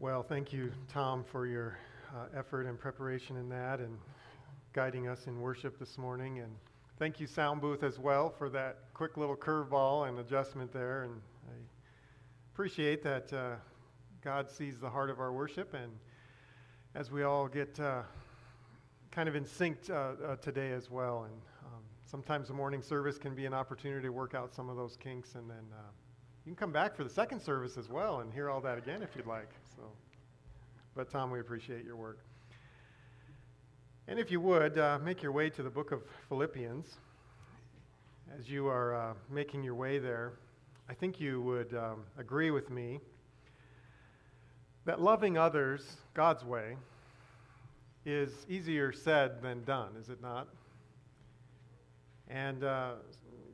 Well, thank you, Tom, for your uh, effort and preparation in that and guiding us in worship this morning. And thank you, Sound Booth, as well, for that quick little curveball and adjustment there. And I appreciate that uh, God sees the heart of our worship. And as we all get uh, kind of in sync uh, uh, today as well. And um, sometimes the morning service can be an opportunity to work out some of those kinks and then uh, you can come back for the second service as well and hear all that again if you'd like. So, but Tom, we appreciate your work. And if you would, uh, make your way to the book of Philippians. As you are uh, making your way there, I think you would um, agree with me that loving others God's way is easier said than done, is it not? And uh,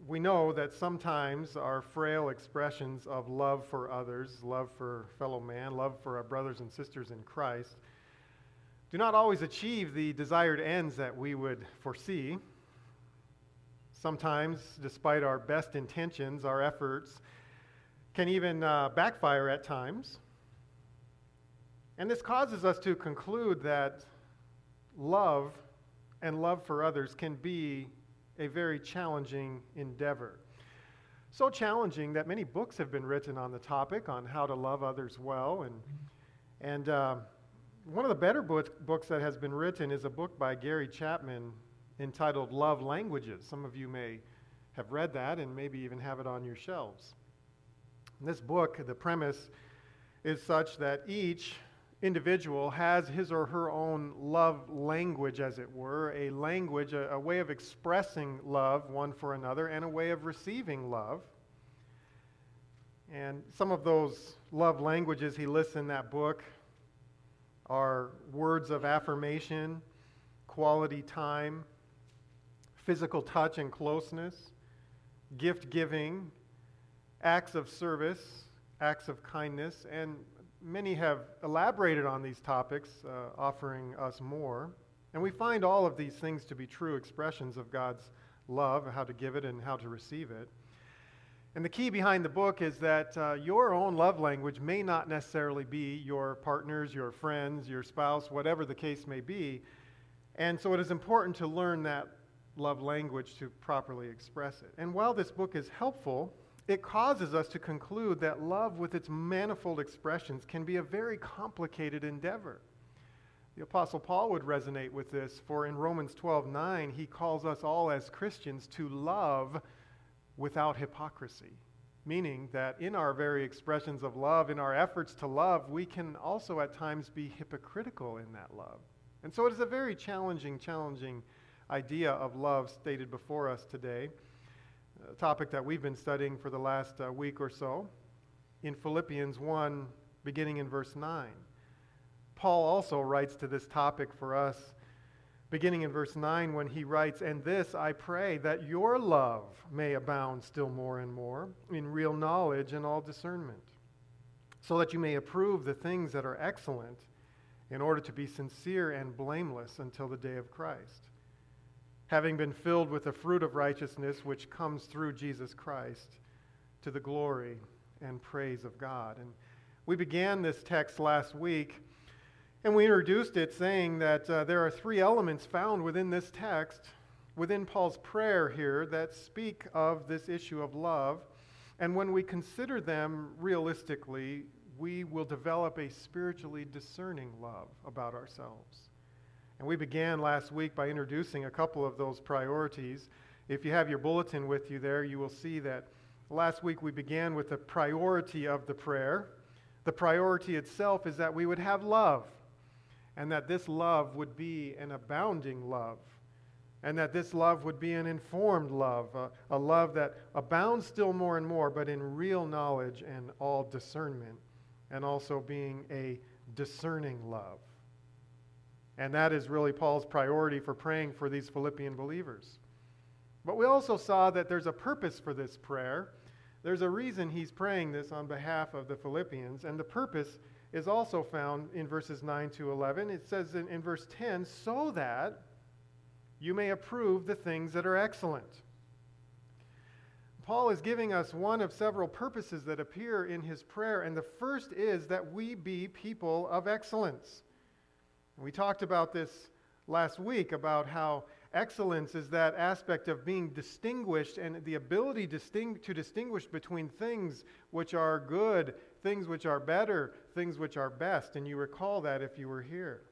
we know that sometimes our frail expressions of love for others, love for fellow man, love for our brothers and sisters in Christ, do not always achieve the desired ends that we would foresee. Sometimes, despite our best intentions, our efforts can even uh, backfire at times. And this causes us to conclude that love and love for others can be a very challenging endeavor. So challenging that many books have been written on the topic on how to love others well. And, and uh, one of the better book, books that has been written is a book by Gary Chapman entitled Love Languages. Some of you may have read that and maybe even have it on your shelves. In this book, the premise is such that each individual has his or her own love language, as it were, a language, a, a, way of expressing love one for another, and a way of receiving love. And some of those love languages he lists in that book are words of affirmation, quality time, physical touch and closeness, gift giving, acts of service, acts of kindness, and many have elaborated on these topics, uh, offering us more. And we find all of these things to be true expressions of God's love, how to give it and how to receive it. And the key behind the book is that uh, your own love language may not necessarily be your partner's, your friend's, your spouse, whatever the case may be. And so it is important to learn that love language to properly express it. And while this book is helpful, it causes us to conclude that love, with its manifold expressions, can be a very complicated endeavor. The Apostle Paul would resonate with this, for in Romans 12 9, he calls us all as Christians to love without hypocrisy, meaning that in our very expressions of love, in our efforts to love, we can also at times be hypocritical in that love. And so it is a very challenging, challenging idea of love stated before us today topic that we've been studying for the last uh, week or so in Philippians 1, beginning in verse 9. Paul also writes to this topic for us, beginning in verse 9, when he writes, And this I pray, that your love may abound still more and more in real knowledge and all discernment, so that you may approve the things that are excellent, in order to be sincere and blameless until the day of Christ having been filled with the fruit of righteousness which comes through Jesus Christ to the glory and praise of God. And we began this text last week, and we introduced it saying that uh, there are three elements found within this text, within Paul's prayer here, that speak of this issue of love. And when we consider them realistically, we will develop a spiritually discerning love about ourselves. And we began last week by introducing a couple of those priorities. If you have your bulletin with you there, you will see that last week we began with the priority of the prayer. The priority itself is that we would have love, and that this love would be an abounding love, and that this love would be an informed love, a, a love that abounds still more and more, but in real knowledge and all discernment, and also being a discerning love. And that is really Paul's priority for praying for these Philippian believers. But we also saw that there's a purpose for this prayer. There's a reason he's praying this on behalf of the Philippians, and the purpose is also found in verses 9 to 11. It says in, in verse 10 so that you may approve the things that are excellent. Paul is giving us one of several purposes that appear in his prayer, and the first is that we be people of excellence. We talked about this last week about how excellence is that aspect of being distinguished and the ability to distinguish between things which are good, things which are better, things which are best. And you recall that if you were here.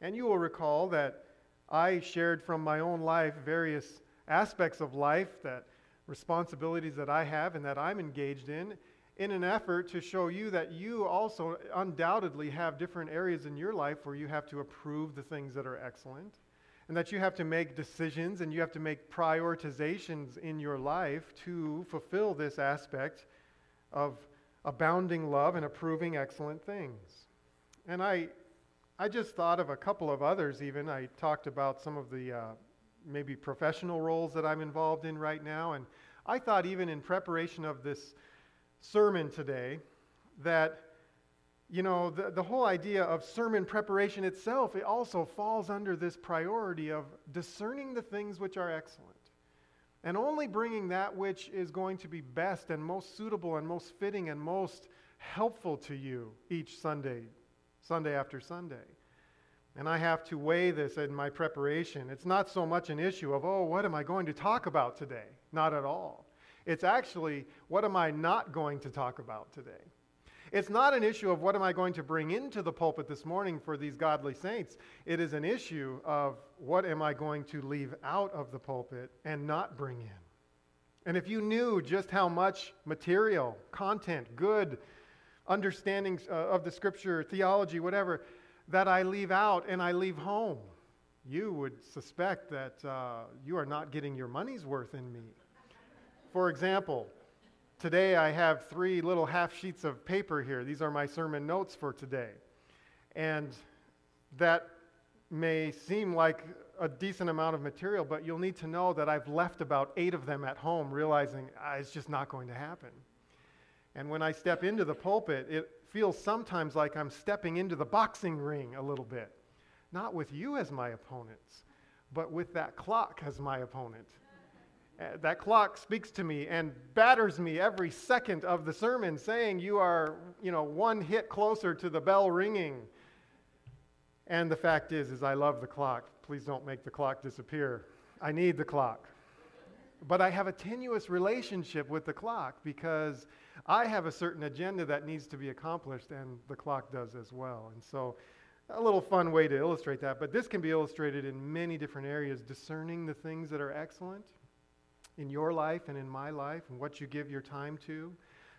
And you will recall that I shared from my own life various aspects of life that responsibilities that I have and that I'm engaged in in an effort to show you that you also undoubtedly have different areas in your life where you have to approve the things that are excellent and that you have to make decisions and you have to make prioritizations in your life to fulfill this aspect of abounding love and approving excellent things. And I, I just thought of a couple of others, even. I talked about some of the uh, maybe professional roles that I'm involved in right now. And I thought, even in preparation of this sermon today, that you know, the, the whole idea of sermon preparation itself, it also falls under this priority of discerning the things which are excellent and only bringing that which is going to be best and most suitable and most fitting and most helpful to you each Sunday, Sunday after Sunday. And I have to weigh this in my preparation. It's not so much an issue of, oh, what am I going to talk about today? Not at all. It's actually, what am I not going to talk about today? It's not an issue of what am I going to bring into the pulpit this morning for these godly saints. It is an issue of what am I going to leave out of the pulpit and not bring in. And if you knew just how much material, content, good understandings uh, of the scripture, theology, whatever, that I leave out and I leave home, you would suspect that uh, you are not getting your money's worth in me. For example, Today I have three little half sheets of paper here. These are my sermon notes for today. And that may seem like a decent amount of material, but you'll need to know that I've left about eight of them at home, realizing ah, it's just not going to happen. And when I step into the pulpit, it feels sometimes like I'm stepping into the boxing ring a little bit. Not with you as my opponents, but with that clock as my opponent. Uh, that clock speaks to me and batters me every second of the sermon, saying, You are, you know, one hit closer to the bell ringing. And the fact is, is I love the clock. Please don't make the clock disappear. I need the clock. But I have a tenuous relationship with the clock because I have a certain agenda that needs to be accomplished, and the clock does as well. And so, a little fun way to illustrate that. But this can be illustrated in many different areas discerning the things that are excellent in your life and in my life and what you give your time to.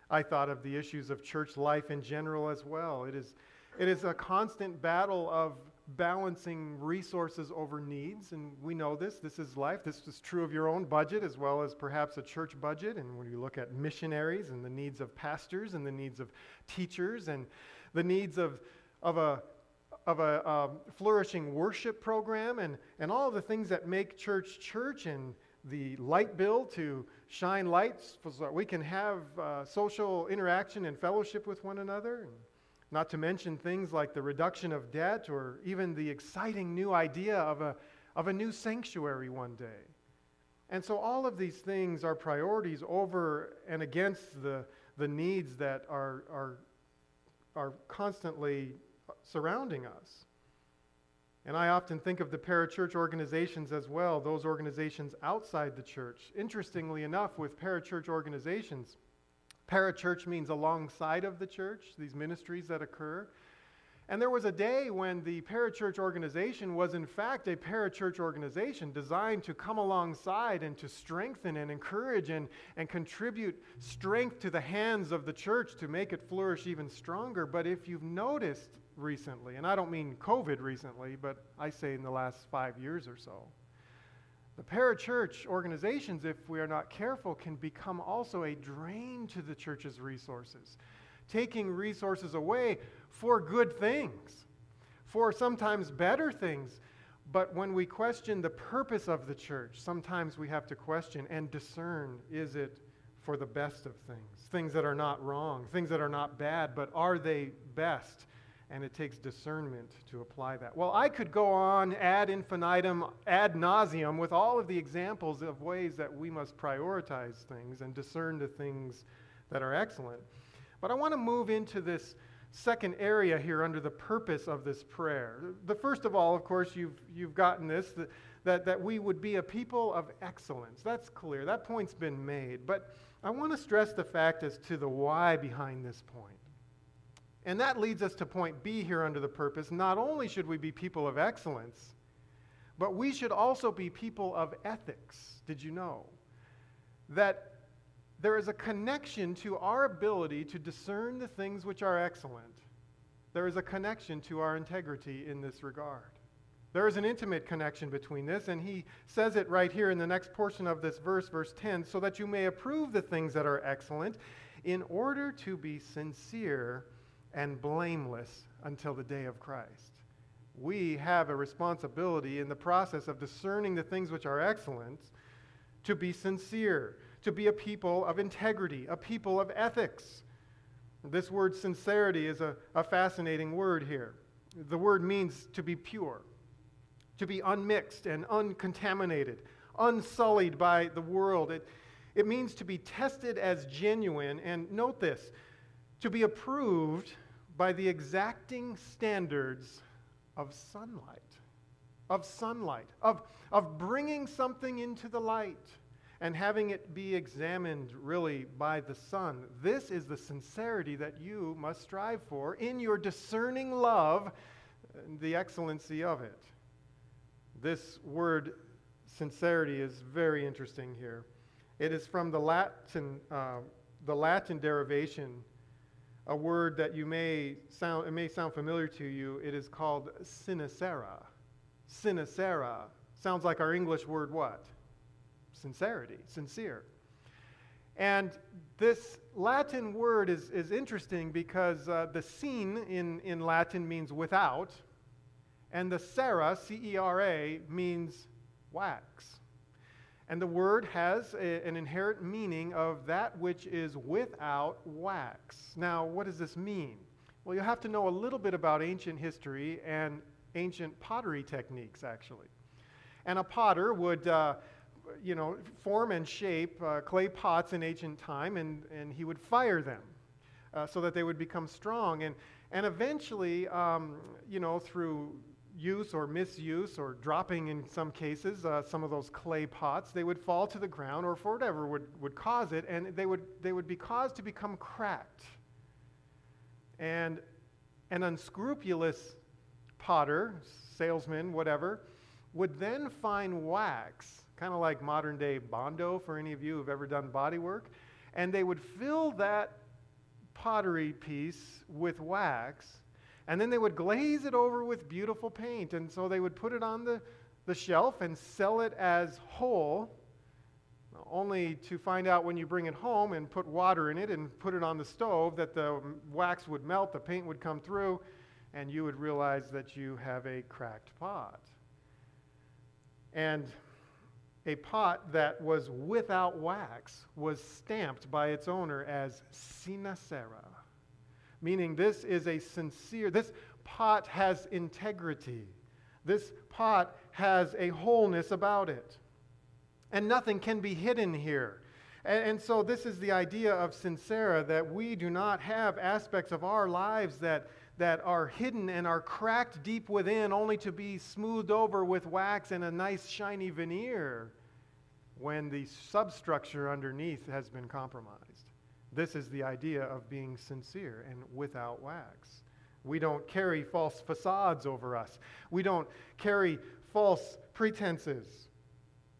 I thought of the issues of church life in general as well. It is, it is a constant battle of balancing resources over needs, and we know this. This is life. This is true of your own budget as well as perhaps a church budget. And when you look at missionaries and the needs of pastors and the needs of teachers and the needs of, of a of a uh, flourishing worship program and, and all the things that make church church and, the light bill to shine lights so that we can have uh, social interaction and fellowship with one another. And not to mention things like the reduction of debt or even the exciting new idea of a, of a new sanctuary one day. And so all of these things are priorities over and against the, the needs that are, are, are constantly surrounding us. And I often think of the parachurch organizations as well, those organizations outside the church. Interestingly enough, with parachurch organizations, parachurch means alongside of the church, these ministries that occur. And there was a day when the parachurch organization was, in fact, a parachurch organization designed to come alongside and to strengthen and encourage and, and contribute strength to the hands of the church to make it flourish even stronger. But if you've noticed, recently, and I don't mean COVID recently, but I say in the last five years or so. The parachurch organizations, if we are not careful, can become also a drain to the church's resources, taking resources away for good things, for sometimes better things. But when we question the purpose of the church, sometimes we have to question and discern is it for the best of things? Things that are not wrong, things that are not bad, but are they best? And it takes discernment to apply that. Well, I could go on ad infinitum, ad nauseum, with all of the examples of ways that we must prioritize things and discern the things that are excellent. But I want to move into this second area here under the purpose of this prayer. The first of all, of course, you've, you've gotten this that, that, that we would be a people of excellence. That's clear. That point's been made. But I want to stress the fact as to the why behind this point. And that leads us to point B here under the purpose. Not only should we be people of excellence, but we should also be people of ethics. Did you know? That there is a connection to our ability to discern the things which are excellent. There is a connection to our integrity in this regard. There is an intimate connection between this, and he says it right here in the next portion of this verse, verse 10, so that you may approve the things that are excellent, in order to be sincere and blameless until the day of Christ. We have a responsibility in the process of discerning the things which are excellent to be sincere, to be a people of integrity, a people of ethics. This word sincerity is a, a fascinating word here. The word means to be pure, to be unmixed and uncontaminated, unsullied by the world. It, it means to be tested as genuine, and note this to be approved by the exacting standards of sunlight, of sunlight, of, of bringing something into the light and having it be examined really by the sun. This is the sincerity that you must strive for in your discerning love, the excellency of it. This word sincerity is very interesting here. It is from the Latin, uh, the Latin derivation a word that you may sound, it may sound familiar to you. It is called sincera. Sincera. Sounds like our English word what? Sincerity, sincere. And this Latin word is, is interesting because uh, the sin in, in Latin means without, and the cera, C E R A, means wax. And the word has a, an inherent meaning of that which is without wax. Now, what does this mean? Well, you have to know a little bit about ancient history and ancient pottery techniques, actually. And a potter would, uh, you know, form and shape uh, clay pots in ancient time, and, and he would fire them uh, so that they would become strong. And, and eventually, um, you know, through use or misuse or dropping in some cases uh, some of those clay pots they would fall to the ground or for whatever would, would cause it and they would, they would be caused to become cracked. And an unscrupulous potter salesman whatever would then find wax kind of like modern day bondo for any of you who've ever done body work and they would fill that pottery piece with wax and then they would glaze it over with beautiful paint. And so they would put it on the, the shelf and sell it as whole, only to find out when you bring it home and put water in it and put it on the stove that the wax would melt, the paint would come through, and you would realize that you have a cracked pot. And a pot that was without wax was stamped by its owner as sinacera meaning this is a sincere, this pot has integrity. This pot has a wholeness about it. And nothing can be hidden here. And, and, so, this is the idea of sincera that we do not have aspects of our lives that, that are hidden and are cracked deep within, only to be smoothed over with wax and a nice shiny veneer when the substructure underneath has been compromised. This is the idea of being sincere and without wax. We don't carry false facades over us. We don't carry false pretenses.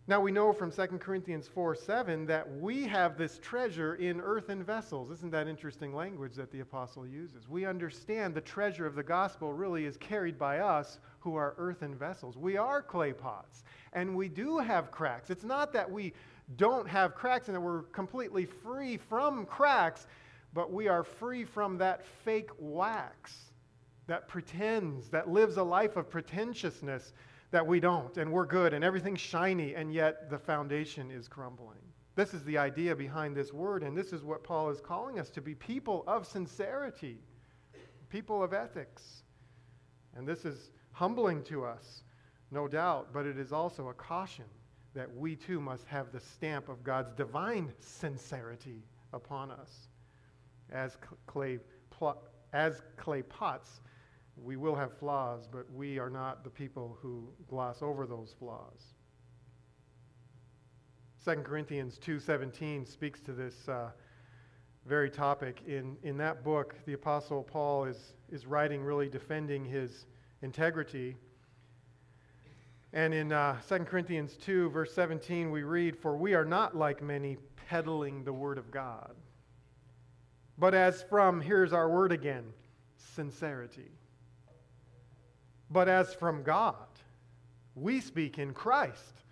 Now we know from 2 Corinthians 4 7 that we have this treasure in earthen vessels. Isn't that interesting language that the apostle uses? We understand the treasure of the gospel really is carried by us who are earthen vessels. We are clay pots, and we do have cracks. It's not that we don't have cracks and that we're completely free from cracks, but we are free from that fake wax that pretends, that lives a life of pretentiousness that we don't, and we're good, and everything's shiny, and yet the foundation is crumbling. This is the idea behind this word, and this is what Paul is calling us to be people of sincerity, people of ethics. And this is humbling to us, no doubt, but it is also a caution that we too must have the stamp of God's divine sincerity upon us. As clay, as clay pots, we will have flaws, but we are not the people who gloss over those flaws. 2 Corinthians 2.17 speaks to this uh, very topic. In, in that book, the Apostle Paul is, is writing, really defending his integrity. And in uh, 2 Corinthians 2, verse 17, we read, For we are not like many peddling the word of God, but as from, here's our word again, sincerity. But as from God, we speak in Christ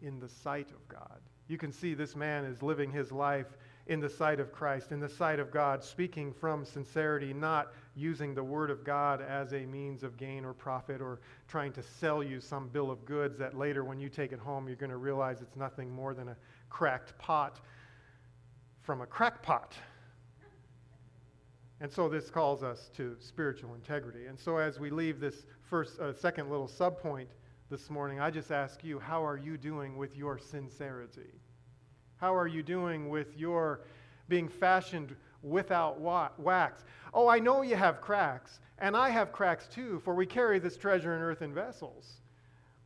in the sight of God. You can see this man is living his life in the sight of Christ, in the sight of God, speaking from sincerity, not using the Word of God as a means of gain or profit or trying to sell you some bill of goods that later, when you take it home, you're going to realize it's nothing more than a cracked pot from a crackpot. And so this calls us to spiritual integrity. And so as we leave this first, uh, second little subpoint this morning, I just ask you, how are you doing with your sincerity? How are you doing with your being fashioned without wax? Oh, I know you have cracks, and I have cracks too, for we carry this treasure in earthen vessels.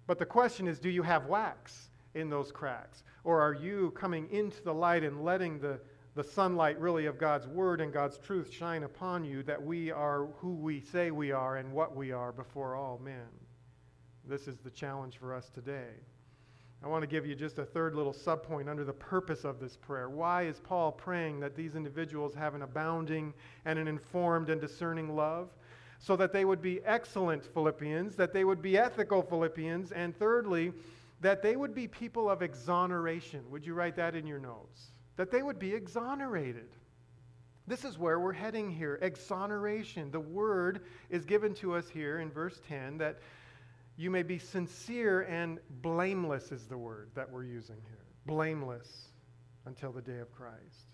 But the question is, do you have wax in those cracks? Or are you coming into the light and letting the, the sunlight really of God's word and God's truth shine upon you that we are who we say we are and what we are before all men? This is the challenge for us today. I want to give you just a third little subpoint under the purpose of this prayer. Why is Paul praying that these individuals have an abounding and an informed and discerning love? So that they would be excellent Philippians, that they would be ethical Philippians, and thirdly, that they would be people of exoneration. Would you write that in your notes? That they would be exonerated. This is where we're heading here exoneration. The word is given to us here in verse 10 that you may be sincere and blameless, is the word that we're using here. Blameless until the day of Christ.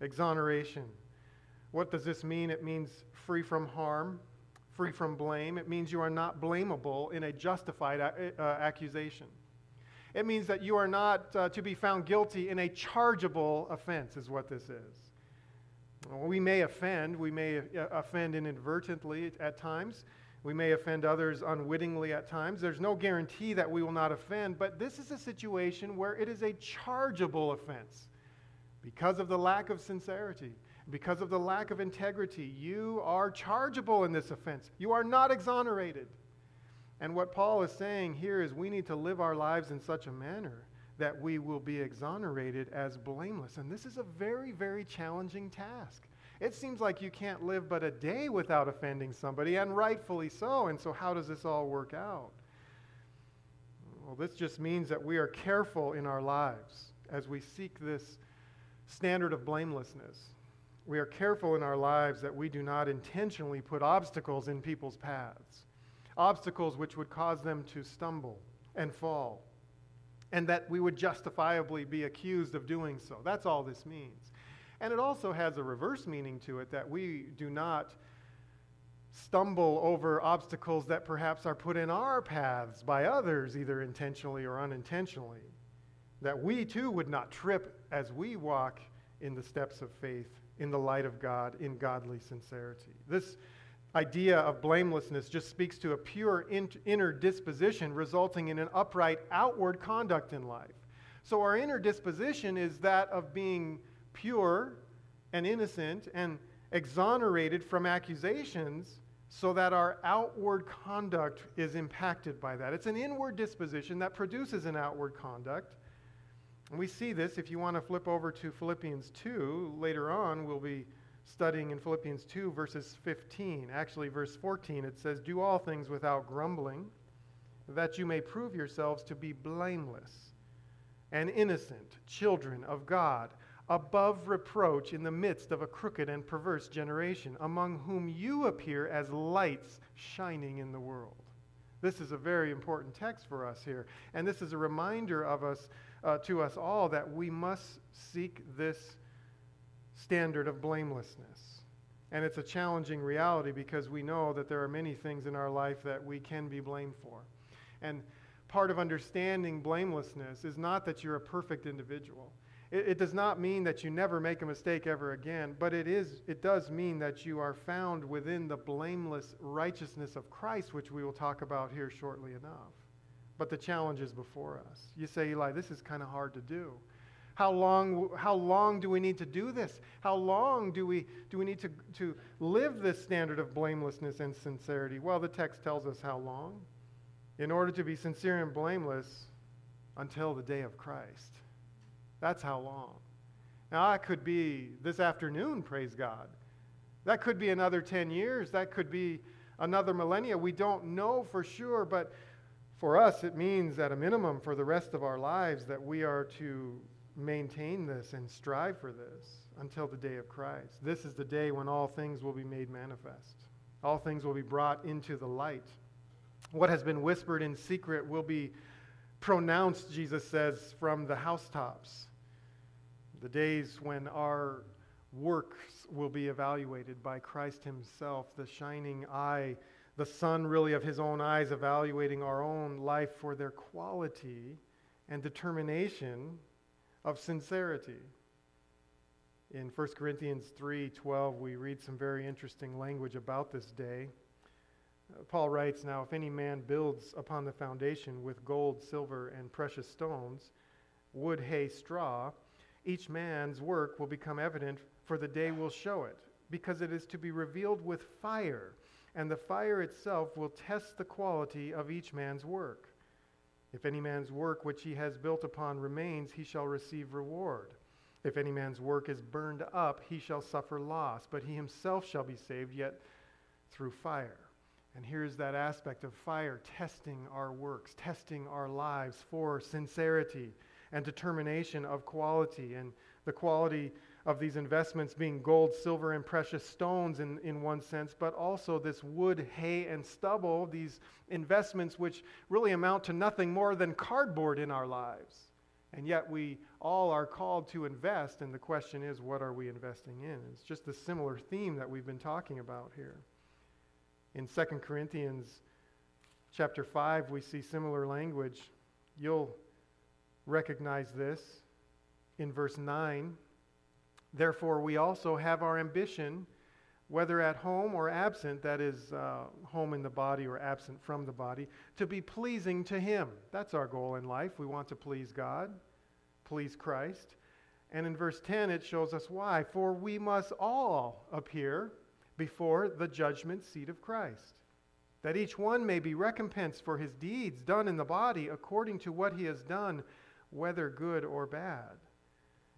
Exoneration. What does this mean? It means free from harm, free from blame. It means you are not blamable in a justified a- uh, accusation. It means that you are not uh, to be found guilty in a chargeable offense, is what this is. We may offend, we may uh, offend inadvertently at times. We may offend others unwittingly at times. There's no guarantee that we will not offend, but this is a situation where it is a chargeable offense. Because of the lack of sincerity, because of the lack of integrity, you are chargeable in this offense. You are not exonerated. And what Paul is saying here is we need to live our lives in such a manner that we will be exonerated as blameless. And this is a very, very challenging task. It seems like you can't live but a day without offending somebody, and rightfully so. And so, how does this all work out? Well, this just means that we are careful in our lives as we seek this standard of blamelessness. We are careful in our lives that we do not intentionally put obstacles in people's paths, obstacles which would cause them to stumble and fall, and that we would justifiably be accused of doing so. That's all this means. And it also has a reverse meaning to it that we do not stumble over obstacles that perhaps are put in our paths by others, either intentionally or unintentionally. That we too would not trip as we walk in the steps of faith, in the light of God, in godly sincerity. This idea of blamelessness just speaks to a pure inner disposition resulting in an upright outward conduct in life. So, our inner disposition is that of being pure and innocent and exonerated from accusations so that our outward conduct is impacted by that. It's an inward disposition that produces an outward conduct. And we see this if you want to flip over to Philippians 2. Later on, we'll be studying in Philippians 2, verses 15. Actually, verse 14, it says, Do all things without grumbling, that you may prove yourselves to be blameless and innocent children of God above reproach in the midst of a crooked and perverse generation, among whom you appear as lights shining in the world. This is a very important text for us here. And this is a reminder of us, uh, to us all, that we must seek this standard of blamelessness. And it's a challenging reality because we know that there are many things in our life that we can be blamed for. And part of understanding blamelessness is not that you're a perfect individual. It, it, does not mean that you never make a mistake ever again, but it, is, it does mean that you are found within the blameless righteousness of Christ, which we will talk about here shortly enough. But the challenge is before us. You say, Eli, this is kind of hard to do. How long, how long do we need to do this? How long do we, do we need to, to live this standard of blamelessness and sincerity? Well, the text tells us how long. In order to be sincere and blameless until the day of Christ. That's how long. Now, that could be this afternoon, praise God. That could be another 10 years. That could be another millennia. We don't know for sure, but for us, it means at a minimum for the rest of our lives that we are to maintain this and strive for this until the day of Christ. This is the day when all things will be made manifest, all things will be brought into the light. What has been whispered in secret will be pronounced, Jesus says, from the housetops. The days when our works will be evaluated by Christ Himself, the shining eye, the sun really of His own eyes, evaluating our own life for their quality and determination of sincerity. In 1 Corinthians 3:12 we read some very interesting language about this day. Paul writes, Now, if any man builds upon the foundation with gold, silver, and precious stones, wood, hay, straw, each man's work will become evident, for the day will show it, because it is to be revealed with fire, and the fire itself will test the quality of each man's work. If any man's work which he has built upon remains, he shall receive reward. If any man's work is burned up, he shall suffer loss, but he himself shall be saved, yet through fire. And here's that aspect of fire testing our works, testing our lives for sincerity and determination of quality, and the quality of these investments being gold, silver, and precious stones in, in one sense, but also this wood, hay, and stubble, these investments which really amount to nothing more than cardboard in our lives. And yet we all are called to invest, and the question is, what are we investing in? It's just a similar theme that we've been talking about here. In 2 Corinthians chapter 5, we see similar language. You'll recognize this in verse 9. Therefore, we also have our ambition, whether at home or absent, that is, uh, home in the body or absent from the body, to be pleasing to Him. That's our goal in life. We want to please God, please Christ. And in verse 10, it shows us why. For we must all appear before the judgment seat of Christ, that each one may be recompensed for his deeds done in the body according to what he has done, whether good or bad.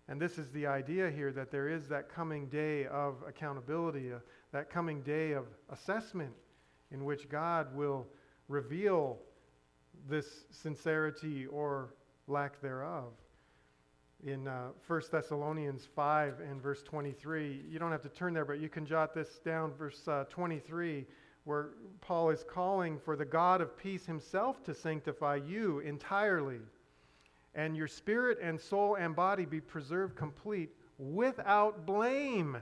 And this is the idea here that there is that coming day of accountability, uh, that coming day of assessment in which God will reveal this sincerity or lack thereof in uh, 1 Thessalonians 5 and verse 23. You don't have to turn there, but you can jot this down, verse uh, 23, where Paul is calling for the God of peace himself to sanctify you entirely, and your spirit and soul and body be preserved complete without blame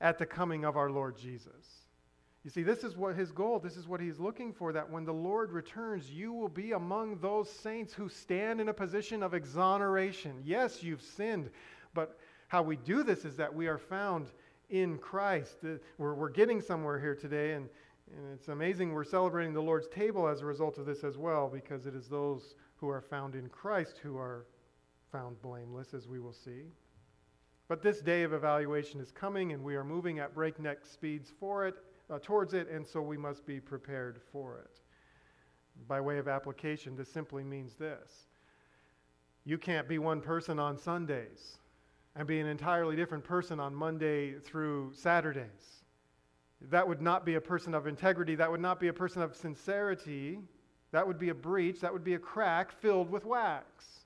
at the coming of our Lord Jesus. You see, this is what his goal, this is what he's looking for that when the Lord returns, you will be among those saints who stand in a position of exoneration. Yes, you've sinned, but how we do this is that we are found in Christ. Uh, we're, we're getting somewhere here today, and, and it's amazing we're celebrating the Lord's table as a result of this as well, because it is those who are found in Christ who are found blameless, as we will see. But this day of evaluation is coming, and we are moving at breakneck speeds for it uh, towards it, and so we must be prepared for it. By way of application, this simply means this you can't be one person on Sundays and be an entirely different person on Monday through Saturdays. That would not be a person of integrity. That would not be a person of sincerity. That would be a breach. That would be a crack filled with wax.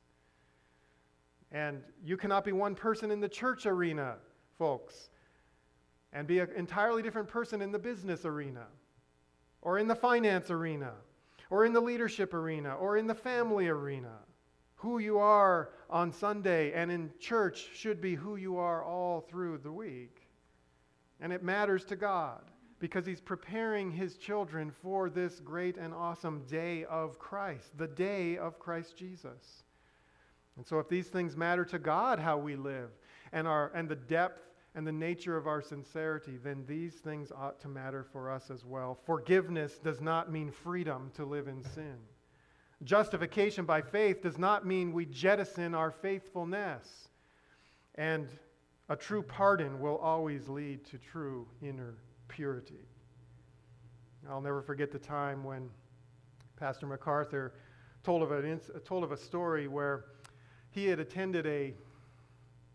And you cannot be one person in the church arena, folks and be an entirely different person in the business arena, or in the finance arena, or in the leadership arena, or in the family arena. Who you are on Sunday and in church should be who you are all through the week. And it matters to God because He's preparing His children for this great and awesome day of Christ, the day of Christ Jesus. And so, if these things matter to God, how we live, and, our, and the depth and the nature of our sincerity, then these things ought to matter for us as well. Forgiveness does not mean freedom to live in sin. Justification by faith does not mean we jettison our faithfulness. And a true pardon will always lead to true inner purity. I'll never forget the time when Pastor MacArthur told of, an, told of a story where he had attended a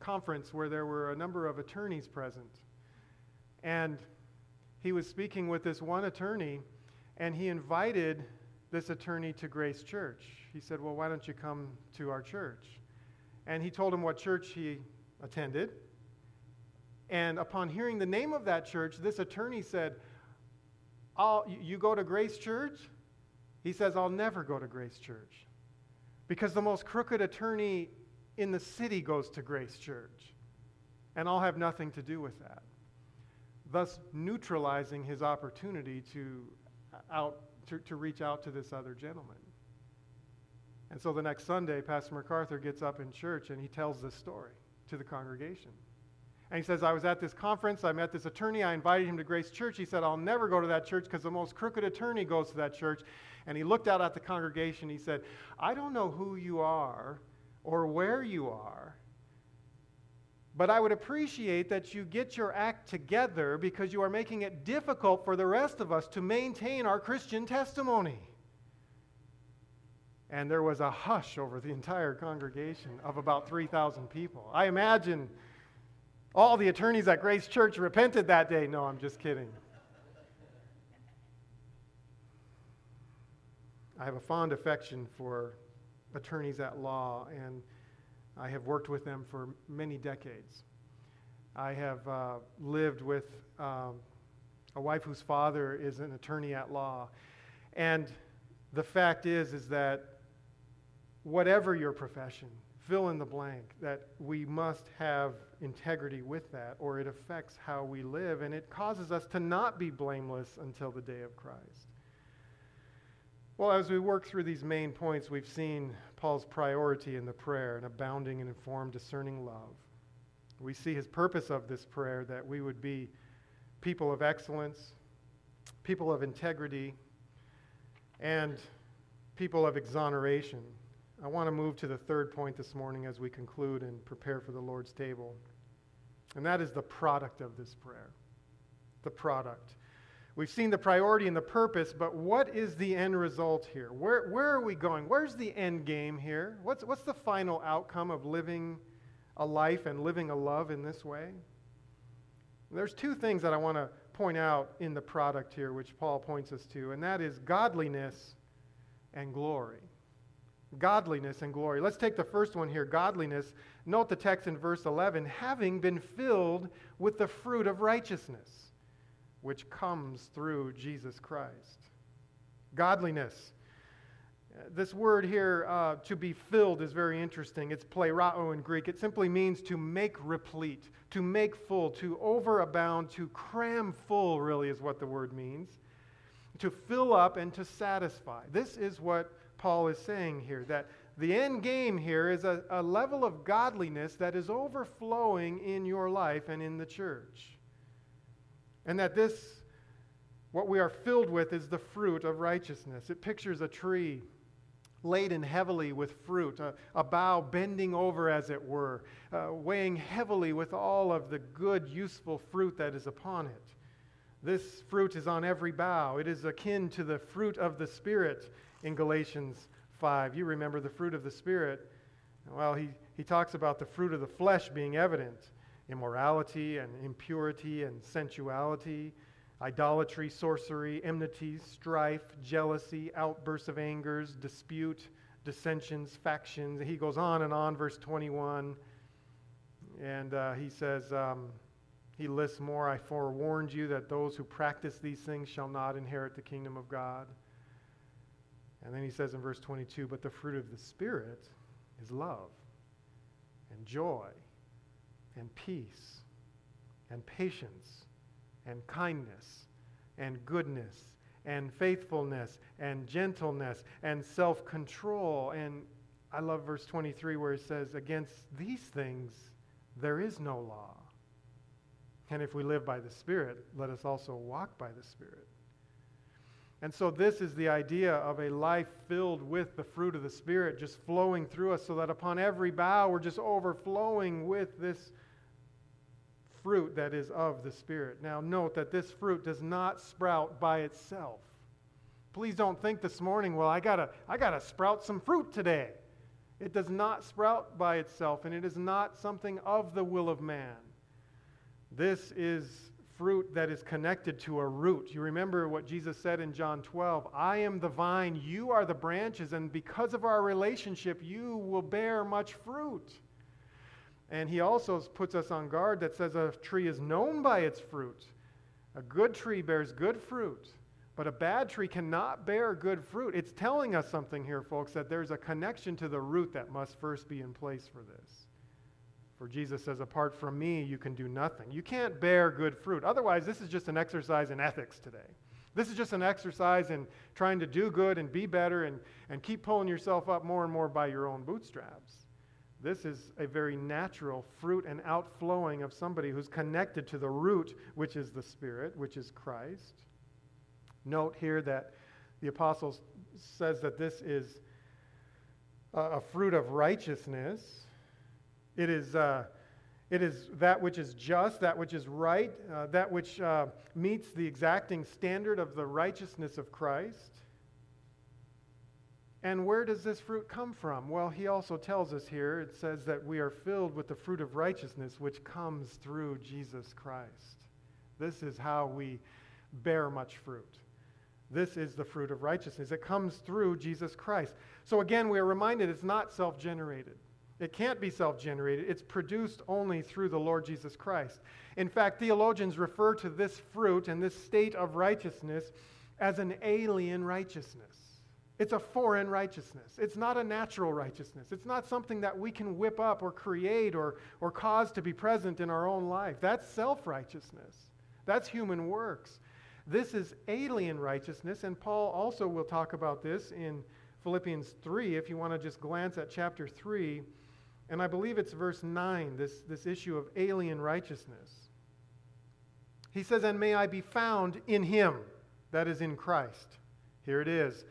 conference where there were a number of attorneys present. And he was speaking with this one attorney, and he invited this attorney to Grace Church. He said, Well, why don't you come to our church? And he told him what church he attended. And upon hearing the name of that church, this attorney said, I'll, You go to Grace Church? He says, I'll never go to Grace Church. Because the most crooked attorney in the city goes to Grace Church, and I'll have nothing to do with that. Thus, neutralizing his opportunity to, uh, out, to, to reach out to this other gentleman. And so the next Sunday, Pastor MacArthur gets up in church and he tells this story to the congregation. And he says, I was at this conference, I met this attorney, I invited him to Grace Church. He said, I'll never go to that church because the most crooked attorney goes to that church. And he looked out at the congregation, he said, I don't know who you are, or where you are. But I would appreciate that you get your act together because you are making it difficult for the rest of us to maintain our Christian testimony. And there was a hush over the entire congregation of about 3,000 people. I imagine all the attorneys at Grace Church repented that day. No, I'm just kidding. I have a fond affection for attorneys at law, and I have worked with them for many decades. I have uh, lived with um, a wife whose father is an attorney at law, and the fact is is that whatever your profession, fill in the blank, that we must have integrity with that, or it affects how we live, and it causes us to not be blameless until the day of Christ. Well, as we work through these main points, we've seen Paul's priority in the prayer and abounding and informed, discerning love. We see his purpose of this prayer that we would be people of excellence, people of integrity, and people of exoneration. I want to move to the third point this morning as we conclude and prepare for the Lord's table. And that is the product of this prayer. The product. We've seen the priority and the purpose, but what is the end result here? Where, where are we going? Where's the end game here? What's, what's the final outcome of living a life and living a love in this way? There's two things that I want to point out in the product here, which Paul points us to, and that is godliness and glory. Godliness and glory. Let's take the first one here godliness. Note the text in verse 11 having been filled with the fruit of righteousness which comes through Jesus Christ. Godliness. This word here, uh, to be filled, is very interesting. It's plerao in Greek. It simply means to make replete, to make full, to overabound, to cram full, really, is what the word means. To fill up and to satisfy. This is what Paul is saying here that the end game here is a, a level of godliness that is overflowing in your life and in the church. And that this, what we are filled with, is the fruit of righteousness. It pictures a tree laden heavily with fruit, a, a bough bending over, as it were, uh, weighing heavily with all of the good, useful fruit that is upon it. This fruit is on every bough. It is akin to the fruit of the Spirit in Galatians 5. You remember the fruit of the Spirit. Well, he, he talks about the fruit of the flesh being evident immorality and impurity and sensuality, idolatry, sorcery, enmity, strife, jealousy, outbursts of angers, dispute, dissensions, factions. He goes on and on, verse 21. And uh, he says, um, he lists more. I forewarned you that those who practice these things shall not inherit the kingdom of God. And then he says in verse 22 But the fruit of the Spirit is love and joy and peace and patience and kindness and goodness and faithfulness and gentleness and self control. And I love verse 23 where it says, Against these things there is no law. And if we live by the Spirit, let us also walk by the Spirit. And so, this is the idea of a life filled with the fruit of the Spirit just flowing through us, so that upon every bough we're just overflowing with this fruit that is of the Spirit. Now, note that this fruit does not sprout by itself. Please don't think this morning, well, I gotta, I gotta sprout some fruit today. It does not sprout by itself, and it is not something of the will of man. This is fruit that is connected to a root. You remember what Jesus said in John 12 I am the vine, you are the branches, and because of our relationship, you will bear much fruit. And he also puts us on guard that says a tree is known by its fruit. A good tree bears good fruit, but a bad tree cannot bear good fruit. It's telling us something here, folks, that there's a connection to the root that must first be in place for this. For Jesus says, apart from me, you can do nothing. You can't bear good fruit. Otherwise, this is just an exercise in ethics today. This is just an exercise in trying to do good and be better and, and keep pulling yourself up more and more by your own bootstraps. This is a very natural fruit and outflowing of somebody who's connected to the root, which is the Spirit, which is Christ. Note here that the apostle says that this is a fruit of righteousness. It is, uh, it is that which is just, that which is right, uh, that which uh, meets the exacting standard of the righteousness of Christ. And where does this fruit come from? Well, he also tells us here it says that we are filled with the fruit of righteousness which comes through Jesus Christ. This is how we bear much fruit. This is the fruit of righteousness. It comes through Jesus Christ. So again, we are reminded it's not self generated. It can't be self generated. It's produced only through the Lord Jesus Christ. In fact, theologians refer to this fruit and this state of righteousness as an alien righteousness. It's a foreign righteousness. It's not a natural righteousness. It's not something that we can whip up or create or, or cause to be present in our own life. That's self righteousness, that's human works. This is alien righteousness, and Paul also will talk about this in Philippians 3, if you want to just glance at chapter 3 and I believe it's verse 9, this, this issue of alien righteousness. He says, And may I be found in him, that is in Christ. Here it is.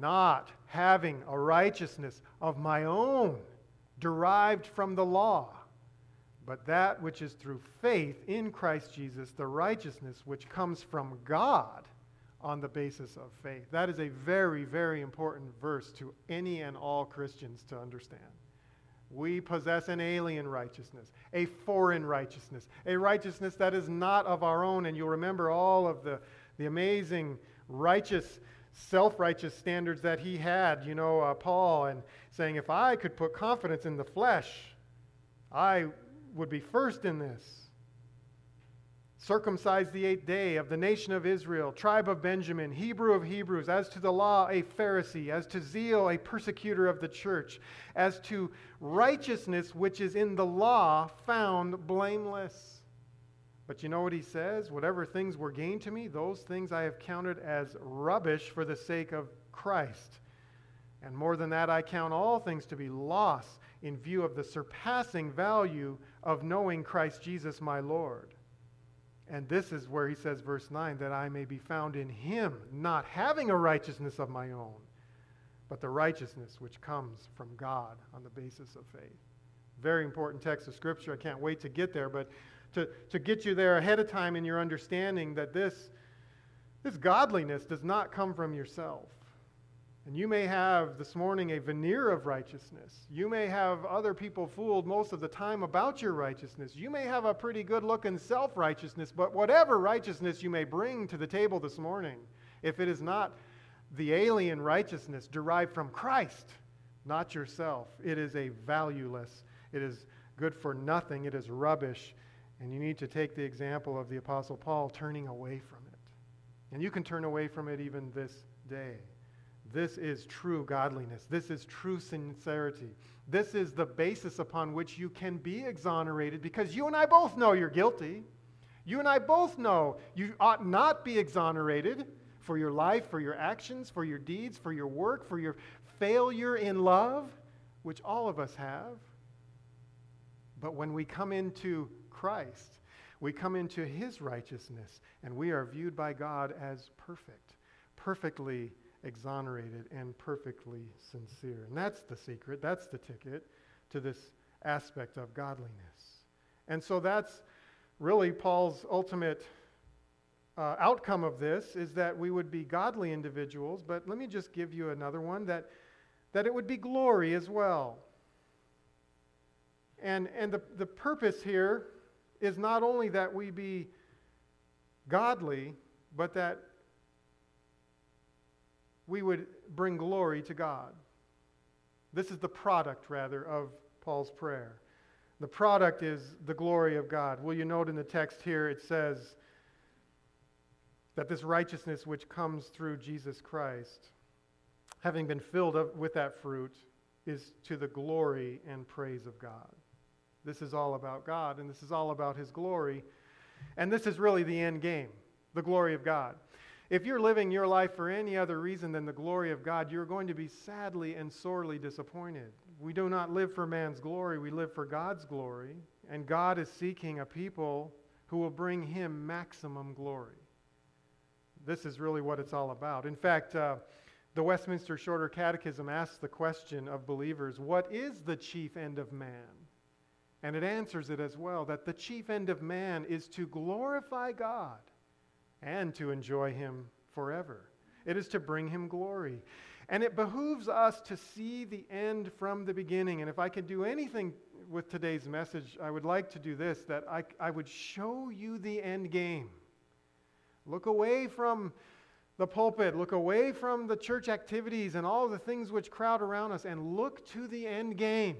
Not having a righteousness of my own derived from the law, but that which is through faith in Christ Jesus, the righteousness which comes from God on the basis of faith. That is a very, very important verse to any and all Christians to understand. We possess an alien righteousness, a foreign righteousness, a righteousness that is not of our own. And you'll remember all of the, the amazing righteous, self righteous standards that he had, you know, uh, Paul, and saying, if I could put confidence in the flesh, I would be first in this circumcised the eighth day, of the nation of Israel, tribe of Benjamin, Hebrew of Hebrews, as to the law, a Pharisee, as to zeal, a persecutor of the church, as to righteousness which is in the law, found blameless. But you know what he says? Whatever things were gained to me, those things I have counted as rubbish for the sake of Christ. And more than that, I count all things to be loss in view of the surpassing value of knowing Christ Jesus my Lord and this is where he says, verse 9, that I may be found in him, not having a righteousness of my own, but the righteousness which comes from God on the basis of faith. Very important text of Scripture. I can't wait to get there, but to, to get you there ahead of time in your understanding that this, this godliness does not come from yourself. And you may have this morning a veneer of righteousness. You may have other people fooled most of the time about your righteousness. You may have a pretty good looking self righteousness, but whatever righteousness you may bring to the table this morning, if it is not the alien righteousness derived from Christ, not yourself, it is a valueless, it is good for nothing, it is rubbish. And you need to take the example of the Apostle Paul turning away from it. And you can turn away from it even this day. This is true godliness. This is true sincerity. This is the basis upon which you can be exonerated because you and I both know you're guilty. You and I both know you ought not be exonerated for your life, for your actions, for your deeds, for your work, for your failure in love, which all of us have. But when we come into Christ, we come into his righteousness, and we are viewed by God as perfect, perfectly exonerated, and perfectly sincere. And that's the secret, that's the ticket to this aspect of godliness. And so that's really Paul's ultimate uh, outcome of this is that we would be godly individuals, but let me just give you another one that, that it would be glory as well. And, and the, the purpose here is not only that we be godly, but that we would bring glory to God. This is the product, rather, of Paul's prayer. The product is the glory of God. Will you note in the text here it says that this righteousness which comes through Jesus Christ, having been filled up with that fruit, is to the glory and praise of God. This is all about God, and this is all about His glory. And this is really the end game the glory of God. If you're living your life for any other reason than the glory of God, you're going to be sadly and sorely disappointed. We do not live for man's glory, we live for God's glory. And God is seeking a people who will bring him maximum glory. This is really what it's all about. In fact, uh, the Westminster Shorter Catechism asks the question of believers what is the chief end of man? And it answers it as well that the chief end of man is to glorify God and to enjoy him forever. It is to bring him glory. And it behooves us to see the end from the beginning. And if I could do anything with today's message, I would like to do this that I, I would show you the end game. Look away from the pulpit, look away from the church activities and all the things which crowd around us, and look to the end game.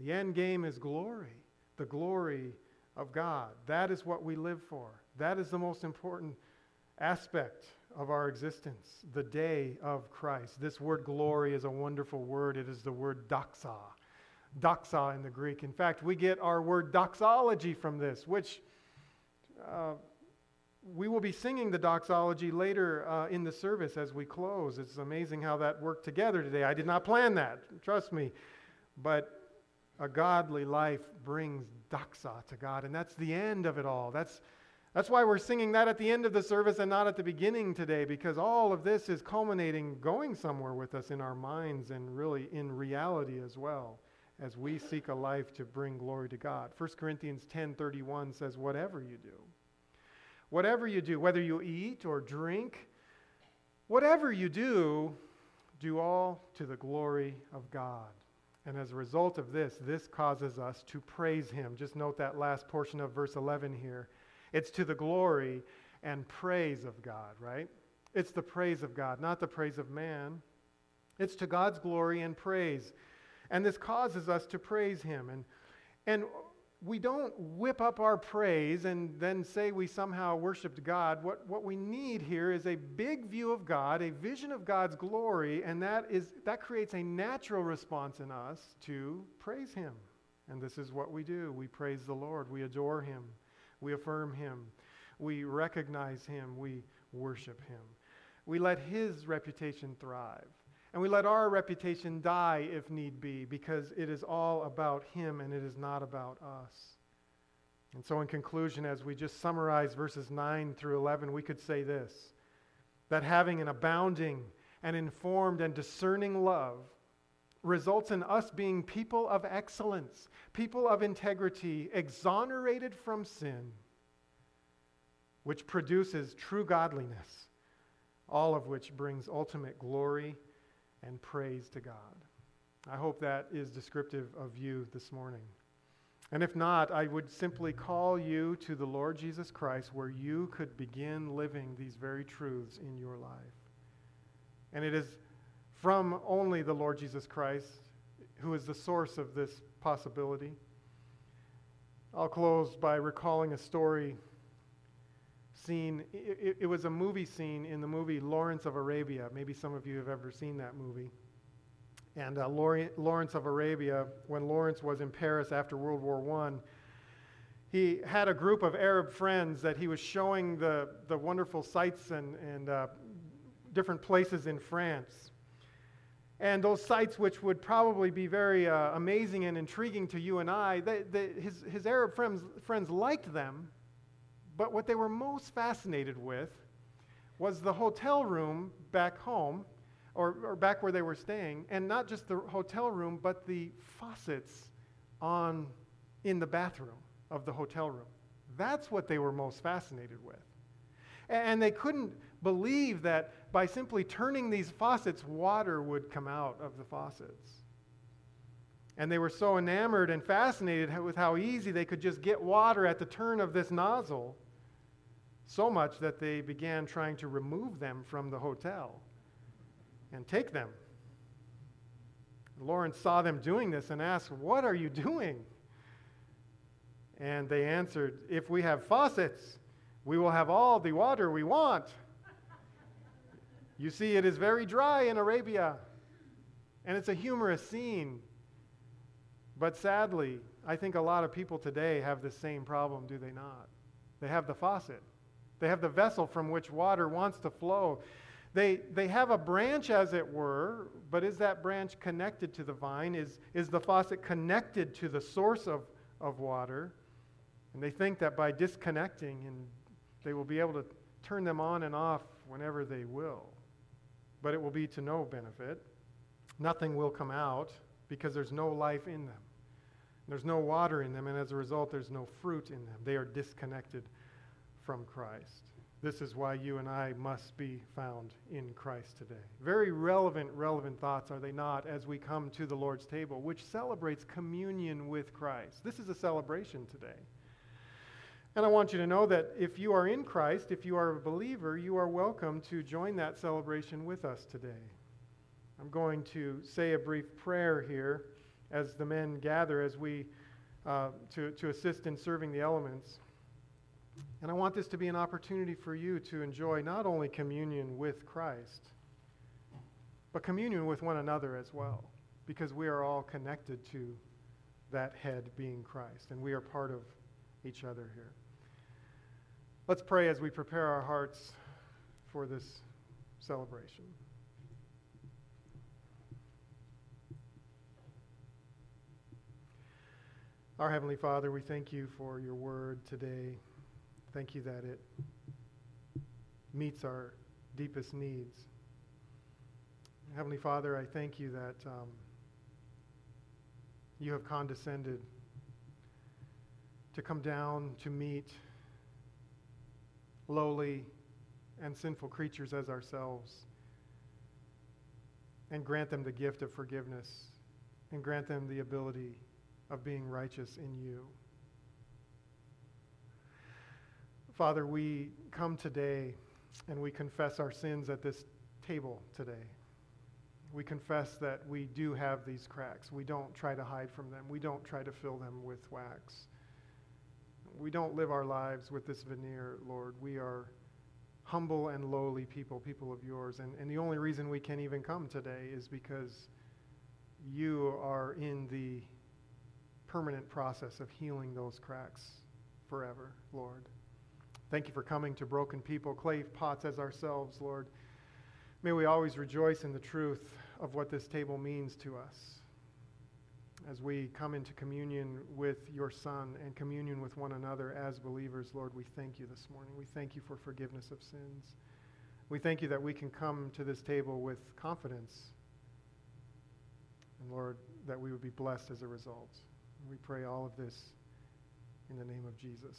The end game is glory, the glory of God. That is what we live for. That is the most important aspect of our existence, the day of Christ. This word glory is a wonderful word. It is the word doxa. Doxa in the Greek. In fact, we get our word doxology from this, which uh, we will be singing the doxology later uh, in the service as we close. It's amazing how that worked together today. I did not plan that, trust me. But a godly life brings doxa to God, and that's the end of it all. That's that's why we're singing that at the end of the service and not at the beginning today, because all of this is culminating, going somewhere with us in our minds and really in reality as well, as we seek a life to bring glory to God. 1 Corinthians 10:31 says, "Whatever you do, whatever you do, whether you eat or drink, whatever you do, do all to the glory of God." And as a result of this, this causes us to praise Him. Just note that last portion of verse 11 here. It's to the glory and praise of God, right? It's the praise of God, not the praise of man. It's to God's glory and praise. And this causes us to praise Him. And, and we don't whip up our praise and then say we somehow worshiped God. What, what we need here is a big view of God, a vision of God's glory, and that, is, that creates a natural response in us to praise Him. And this is what we do. We praise the Lord, we adore Him. We affirm him. We recognize him. We worship him. We let his reputation thrive. And we let our reputation die if need be, because it is all about him and it is not about us. And so, in conclusion, as we just summarize verses 9 through 11, we could say this that having an abounding and informed and discerning love results in us being people of excellence, people of integrity, exonerated from sin, which produces true godliness, all of which brings ultimate glory and praise to God. I hope that is descriptive of you this morning. And if not, I would simply call you to the Lord Jesus Christ where you could begin living these very truths in your life. And it is from only the Lord Jesus Christ, who is the source of this possibility. I'll close by recalling a story scene. It, it, was a movie scene in the movie Lawrence of Arabia. Maybe some of you have ever seen that movie. And uh, Lawrence of Arabia, when Lawrence was in Paris after World War I, he had a group of Arab friends that he was showing the, the wonderful sights and, and uh, different places in France. And those sites, which would probably be very uh, amazing and intriguing to you and I, they, they, his, his Arab friends, friends liked them, but what they were most fascinated with was the hotel room back home, or, or back where they were staying, and not just the hotel room, but the faucets on, in the bathroom of the hotel room. That's what they were most fascinated with. And they couldn't believe that by simply turning these faucets, water would come out of the faucets. And they were so enamored and fascinated with how easy they could just get water at the turn of this nozzle, so much that they began trying to remove them from the hotel and take them. Lawrence saw them doing this and asked, What are you doing? And they answered, If we have faucets, we will have all the water we want. you see, it is very dry in Arabia, and it's a humorous scene. But sadly, I think a lot of people today have the same problem, do they not? They have the faucet, they have the vessel from which water wants to flow. They, they have a branch, as it were, but is that branch connected to the vine? Is, is the faucet connected to the source of, of water? And they think that by disconnecting and they will be able to turn them on and off whenever they will. But it will be to no benefit. Nothing will come out because there's no life in them. There's no water in them, and as a result, there's no fruit in them. They are disconnected from Christ. This is why you and I must be found in Christ today. Very relevant, relevant thoughts, are they not, as we come to the Lord's table, which celebrates communion with Christ. This is a celebration today. And I want you to know that if you are in Christ, if you are a believer, you are welcome to join that celebration with us today. I'm going to say a brief prayer here as the men gather as we uh, to, to assist in serving the elements. And I want this to be an opportunity for you to enjoy not only communion with Christ, but communion with one another as well, because we are all connected to that head being Christ, and we are part of each other here. Let's pray as we prepare our hearts for this celebration. Our Heavenly Father, we thank you for your word today. Thank you that it meets our deepest needs. Heavenly Father, I thank you that um, you have condescended to come down to meet lowly and sinful creatures as ourselves and grant them the gift of forgiveness and grant them the ability of being righteous in you. Father, we come today and we confess our sins at this table today. We confess that we do have these cracks. We don't try to hide from them. We don't try to fill them with wax we don't live our lives with this veneer, Lord. We are humble and lowly people, people of yours. And, and the only reason we can even come today is because you are in the permanent process of healing those cracks forever, Lord. Thank you for coming to broken people, clay pots as ourselves, Lord. May we always rejoice in the truth of what this table means to us as we come into communion with your Son and communion with one another as believers, Lord, we thank you this morning. We thank you for forgiveness of sins. We thank you that we can come to this table with confidence. And Lord, that we would be blessed as a result. We pray all of this in the name of Jesus.